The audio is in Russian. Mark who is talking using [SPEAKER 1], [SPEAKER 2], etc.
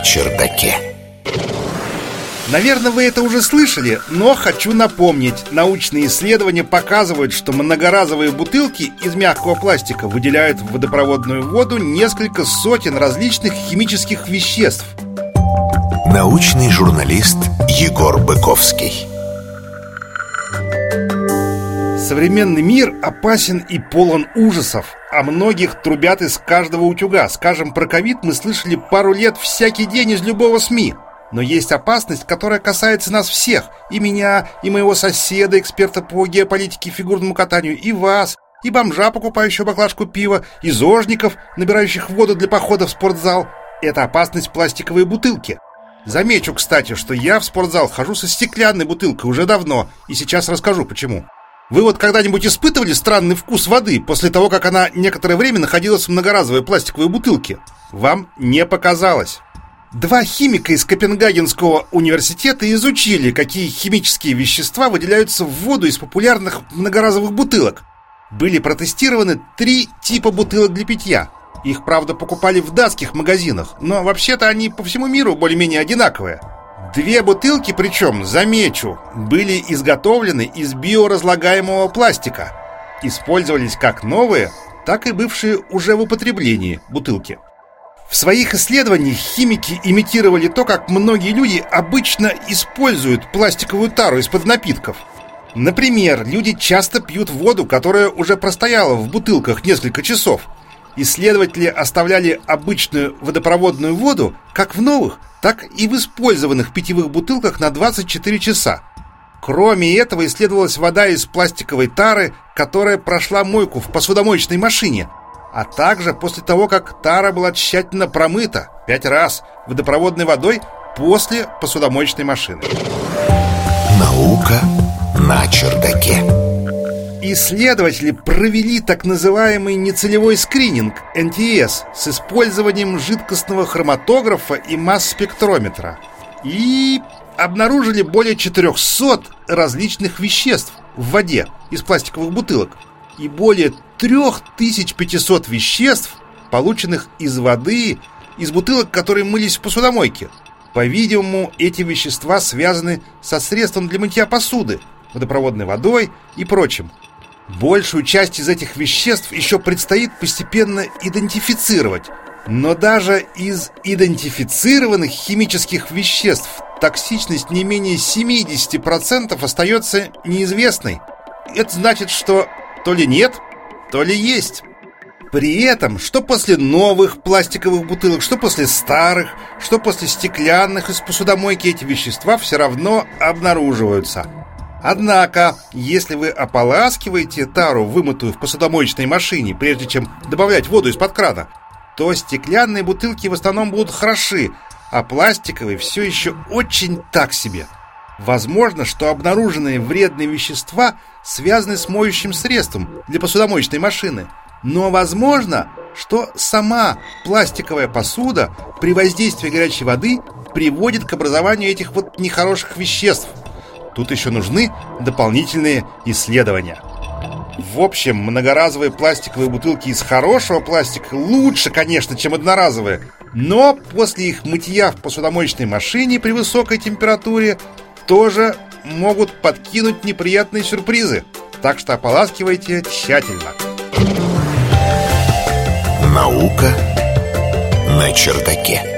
[SPEAKER 1] чердаке.
[SPEAKER 2] Наверное, вы это уже слышали, но хочу напомнить. Научные исследования показывают, что многоразовые бутылки из мягкого пластика выделяют в водопроводную воду несколько сотен различных химических веществ.
[SPEAKER 1] Научный журналист Егор Быковский.
[SPEAKER 2] Современный мир опасен и полон ужасов, а многих трубят из каждого утюга. Скажем, про ковид мы слышали пару лет всякий день из любого СМИ. Но есть опасность, которая касается нас всех. И меня, и моего соседа, эксперта по геополитике и фигурному катанию, и вас, и бомжа, покупающего баклажку пива, и зожников, набирающих воду для похода в спортзал. Это опасность пластиковой бутылки. Замечу, кстати, что я в спортзал хожу со стеклянной бутылкой уже давно, и сейчас расскажу почему. Вы вот когда-нибудь испытывали странный вкус воды после того, как она некоторое время находилась в многоразовой пластиковой бутылке? Вам не показалось. Два химика из Копенгагенского университета изучили, какие химические вещества выделяются в воду из популярных многоразовых бутылок. Были протестированы три типа бутылок для питья. Их, правда, покупали в датских магазинах, но вообще-то они по всему миру более-менее одинаковые. Две бутылки, причем, замечу, были изготовлены из биоразлагаемого пластика. Использовались как новые, так и бывшие уже в употреблении бутылки. В своих исследованиях химики имитировали то, как многие люди обычно используют пластиковую тару из-под напитков. Например, люди часто пьют воду, которая уже простояла в бутылках несколько часов. Исследователи оставляли обычную водопроводную воду как в новых, так и в использованных питьевых бутылках на 24 часа. Кроме этого, исследовалась вода из пластиковой тары, которая прошла мойку в посудомоечной машине – а также после того, как тара была тщательно промыта пять раз водопроводной водой после посудомоечной машины.
[SPEAKER 1] Наука на чердаке.
[SPEAKER 2] Исследователи провели так называемый нецелевой скрининг NTS с использованием жидкостного хроматографа и масс-спектрометра и обнаружили более 400 различных веществ в воде из пластиковых бутылок и более 3500 веществ, полученных из воды, из бутылок, которые мылись в посудомойке. По-видимому, эти вещества связаны со средством для мытья посуды, водопроводной водой и прочим. Большую часть из этих веществ еще предстоит постепенно идентифицировать. Но даже из идентифицированных химических веществ токсичность не менее 70% остается неизвестной. Это значит, что то ли нет, то ли есть. При этом, что после новых пластиковых бутылок, что после старых, что после стеклянных из посудомойки эти вещества все равно обнаруживаются. Однако, если вы ополаскиваете тару, вымытую в посудомоечной машине, прежде чем добавлять воду из-под крана, то стеклянные бутылки в основном будут хороши, а пластиковые все еще очень так себе. Возможно, что обнаруженные вредные вещества связаны с моющим средством для посудомоечной машины. Но возможно, что сама пластиковая посуда при воздействии горячей воды приводит к образованию этих вот нехороших веществ. Тут еще нужны дополнительные исследования. В общем, многоразовые пластиковые бутылки из хорошего пластика лучше, конечно, чем одноразовые. Но после их мытья в посудомоечной машине при высокой температуре тоже могут подкинуть неприятные сюрпризы. Так что ополаскивайте тщательно.
[SPEAKER 1] Наука на чердаке.